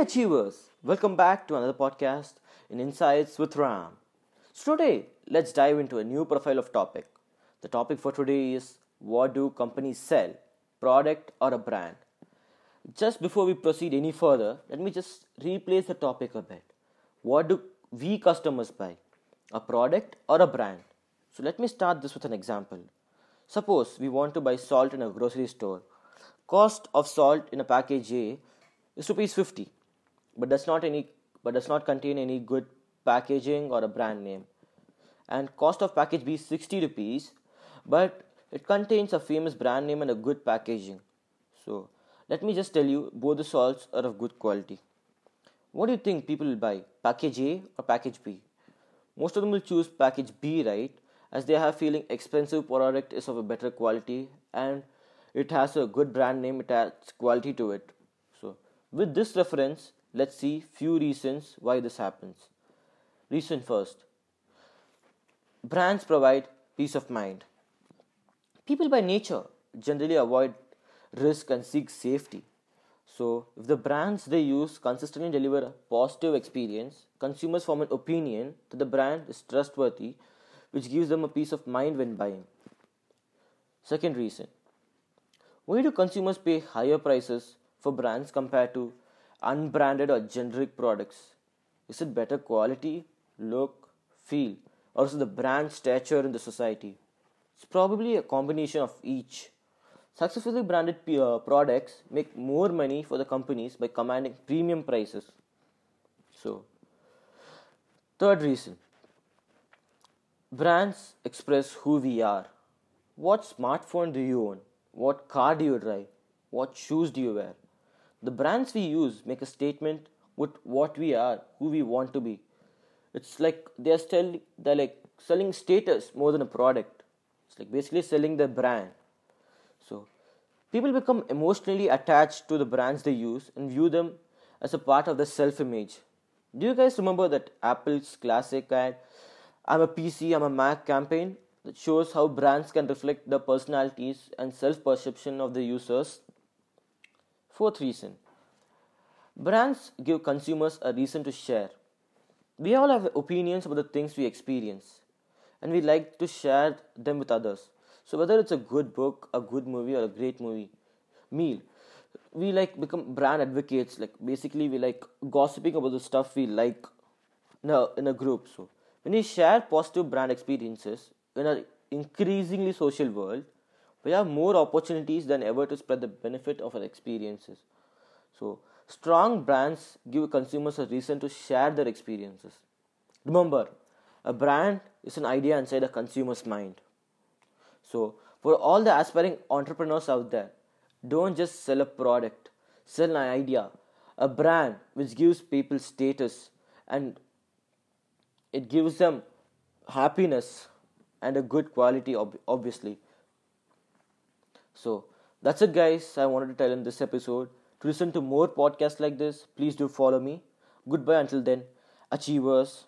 Achievers, welcome back to another podcast in Insights with Ram. So today, let's dive into a new profile of topic. The topic for today is what do companies sell, product or a brand? Just before we proceed any further, let me just replace the topic a bit. What do we customers buy? A product or a brand? So let me start this with an example. Suppose we want to buy salt in a grocery store. Cost of salt in a package A is rupees 50 but does not any but does not contain any good packaging or a brand name. And cost of package b is 60 rupees but it contains a famous brand name and a good packaging. So let me just tell you both the salts are of good quality. What do you think people will buy package a or package b? Most of them will choose package b right? As they have feeling expensive product is of a better quality and it has a good brand name it has quality to it. So with this reference Let's see few reasons why this happens. Reason first. Brands provide peace of mind. People by nature generally avoid risk and seek safety. So, if the brands they use consistently deliver a positive experience, consumers form an opinion that the brand is trustworthy, which gives them a peace of mind when buying. Second reason Why do consumers pay higher prices for brands compared to unbranded or generic products? Is it better quality, look, feel, or is it the brand stature in the society? It's probably a combination of each. Successfully branded uh, products make more money for the companies by commanding premium prices. So, third reason brands express who we are. What smartphone do you own? What car do you drive? What shoes do you wear? The brands we use make a statement with what we are, who we want to be. It's like they're still they're like selling status more than a product. It's like basically selling the brand. So people become emotionally attached to the brands they use and view them as a part of their self-image. Do you guys remember that Apple's classic ad I'm a PC, I'm a Mac campaign that shows how brands can reflect the personalities and self perception of the users Fourth reason brands give consumers a reason to share. We all have opinions about the things we experience and we like to share them with others. So, whether it's a good book, a good movie, or a great movie, meal, we like become brand advocates. Like, basically, we like gossiping about the stuff we like in a, in a group. So, when we share positive brand experiences in an increasingly social world, we have more opportunities than ever to spread the benefit of our experiences. So, strong brands give consumers a reason to share their experiences. Remember, a brand is an idea inside a consumer's mind. So, for all the aspiring entrepreneurs out there, don't just sell a product, sell an idea, a brand which gives people status and it gives them happiness and a good quality, obviously. So that's it, guys. I wanted to tell in this episode. To listen to more podcasts like this, please do follow me. Goodbye until then, Achievers.